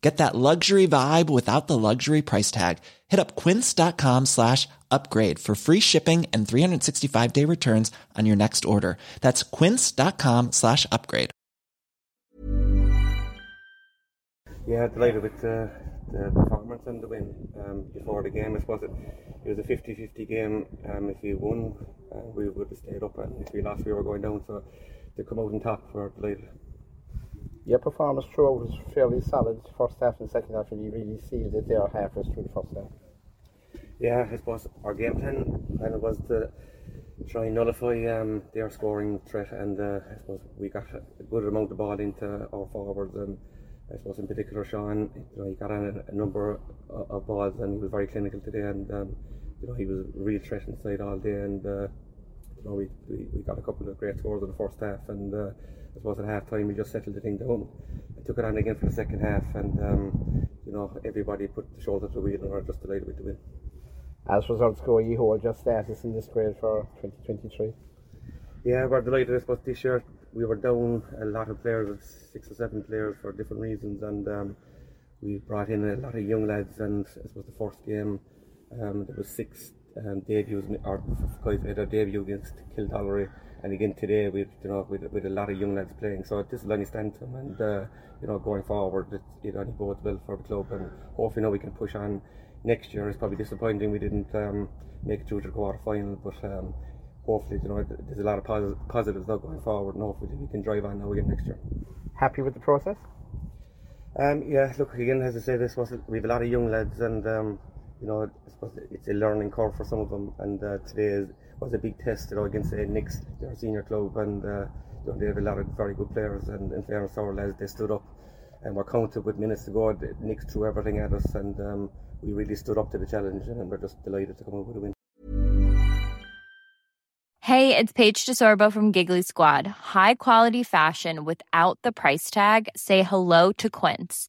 Get that luxury vibe without the luxury price tag. Hit up quince.com slash upgrade for free shipping and 365 day returns on your next order. That's quince.com slash upgrade. Yeah, delighted with the, the performance and the win um, before the game. I suppose it, it was a 50 50 game. Um, if we won, uh, we would have stayed up, and if we lost, we were going down. So to come out on top, we're delighted. Your performance throughout was fairly solid. First half and second half, and you really sealed it there halfway through the first half. Yeah, I suppose our game plan kind of was to try and nullify um, their scoring threat, and uh, I suppose we got a good amount of ball into our forwards, and I suppose in particular Sean, you know, he got on a, a number of, of, balls, and he was very clinical today, and um, you know he was real threat inside all day, and uh, you know we, we, we got a couple of great scores in the first half, and uh, I suppose at half time we just settled the thing down. I took it on again for the second half, and um, you know everybody put the shoulder to the wheel, and we're just delighted with the win. As results go, you hold your status in this grade for 2023. Yeah, we're delighted. I suppose this year we were down a lot of players, six or seven players for different reasons, and um, we brought in a lot of young lads. And I suppose the first game um, there was six um, debuts, or guys made their debut against Kildorrery, and again today with you know with, with a lot of young lads playing. So this is only stand them, and uh, you know going forward, it, it only bodes well for the club, and hopefully you now we can push on next year. It's probably disappointing we didn't um, make it through to the quarter final, but um, hopefully, you know, there's a lot of posi- positives now going forward, and hopefully we can drive on now again next year. Happy with the process? Um, yeah, look again, as I say this was we have a lot of young lads, and um, you know, I suppose it's a learning curve for some of them. And uh, today is, was a big test, you know, against uh, Nix, their senior club, and uh, you know, they have a lot of very good players. And in fairness, our lads, they stood up and were counted with minutes to go. Nix threw everything at us, and um, we really stood up to the challenge, and we're just delighted to come out with a win. Hey, it's Paige DeSorbo from Giggly Squad. High quality fashion without the price tag. Say hello to Quince.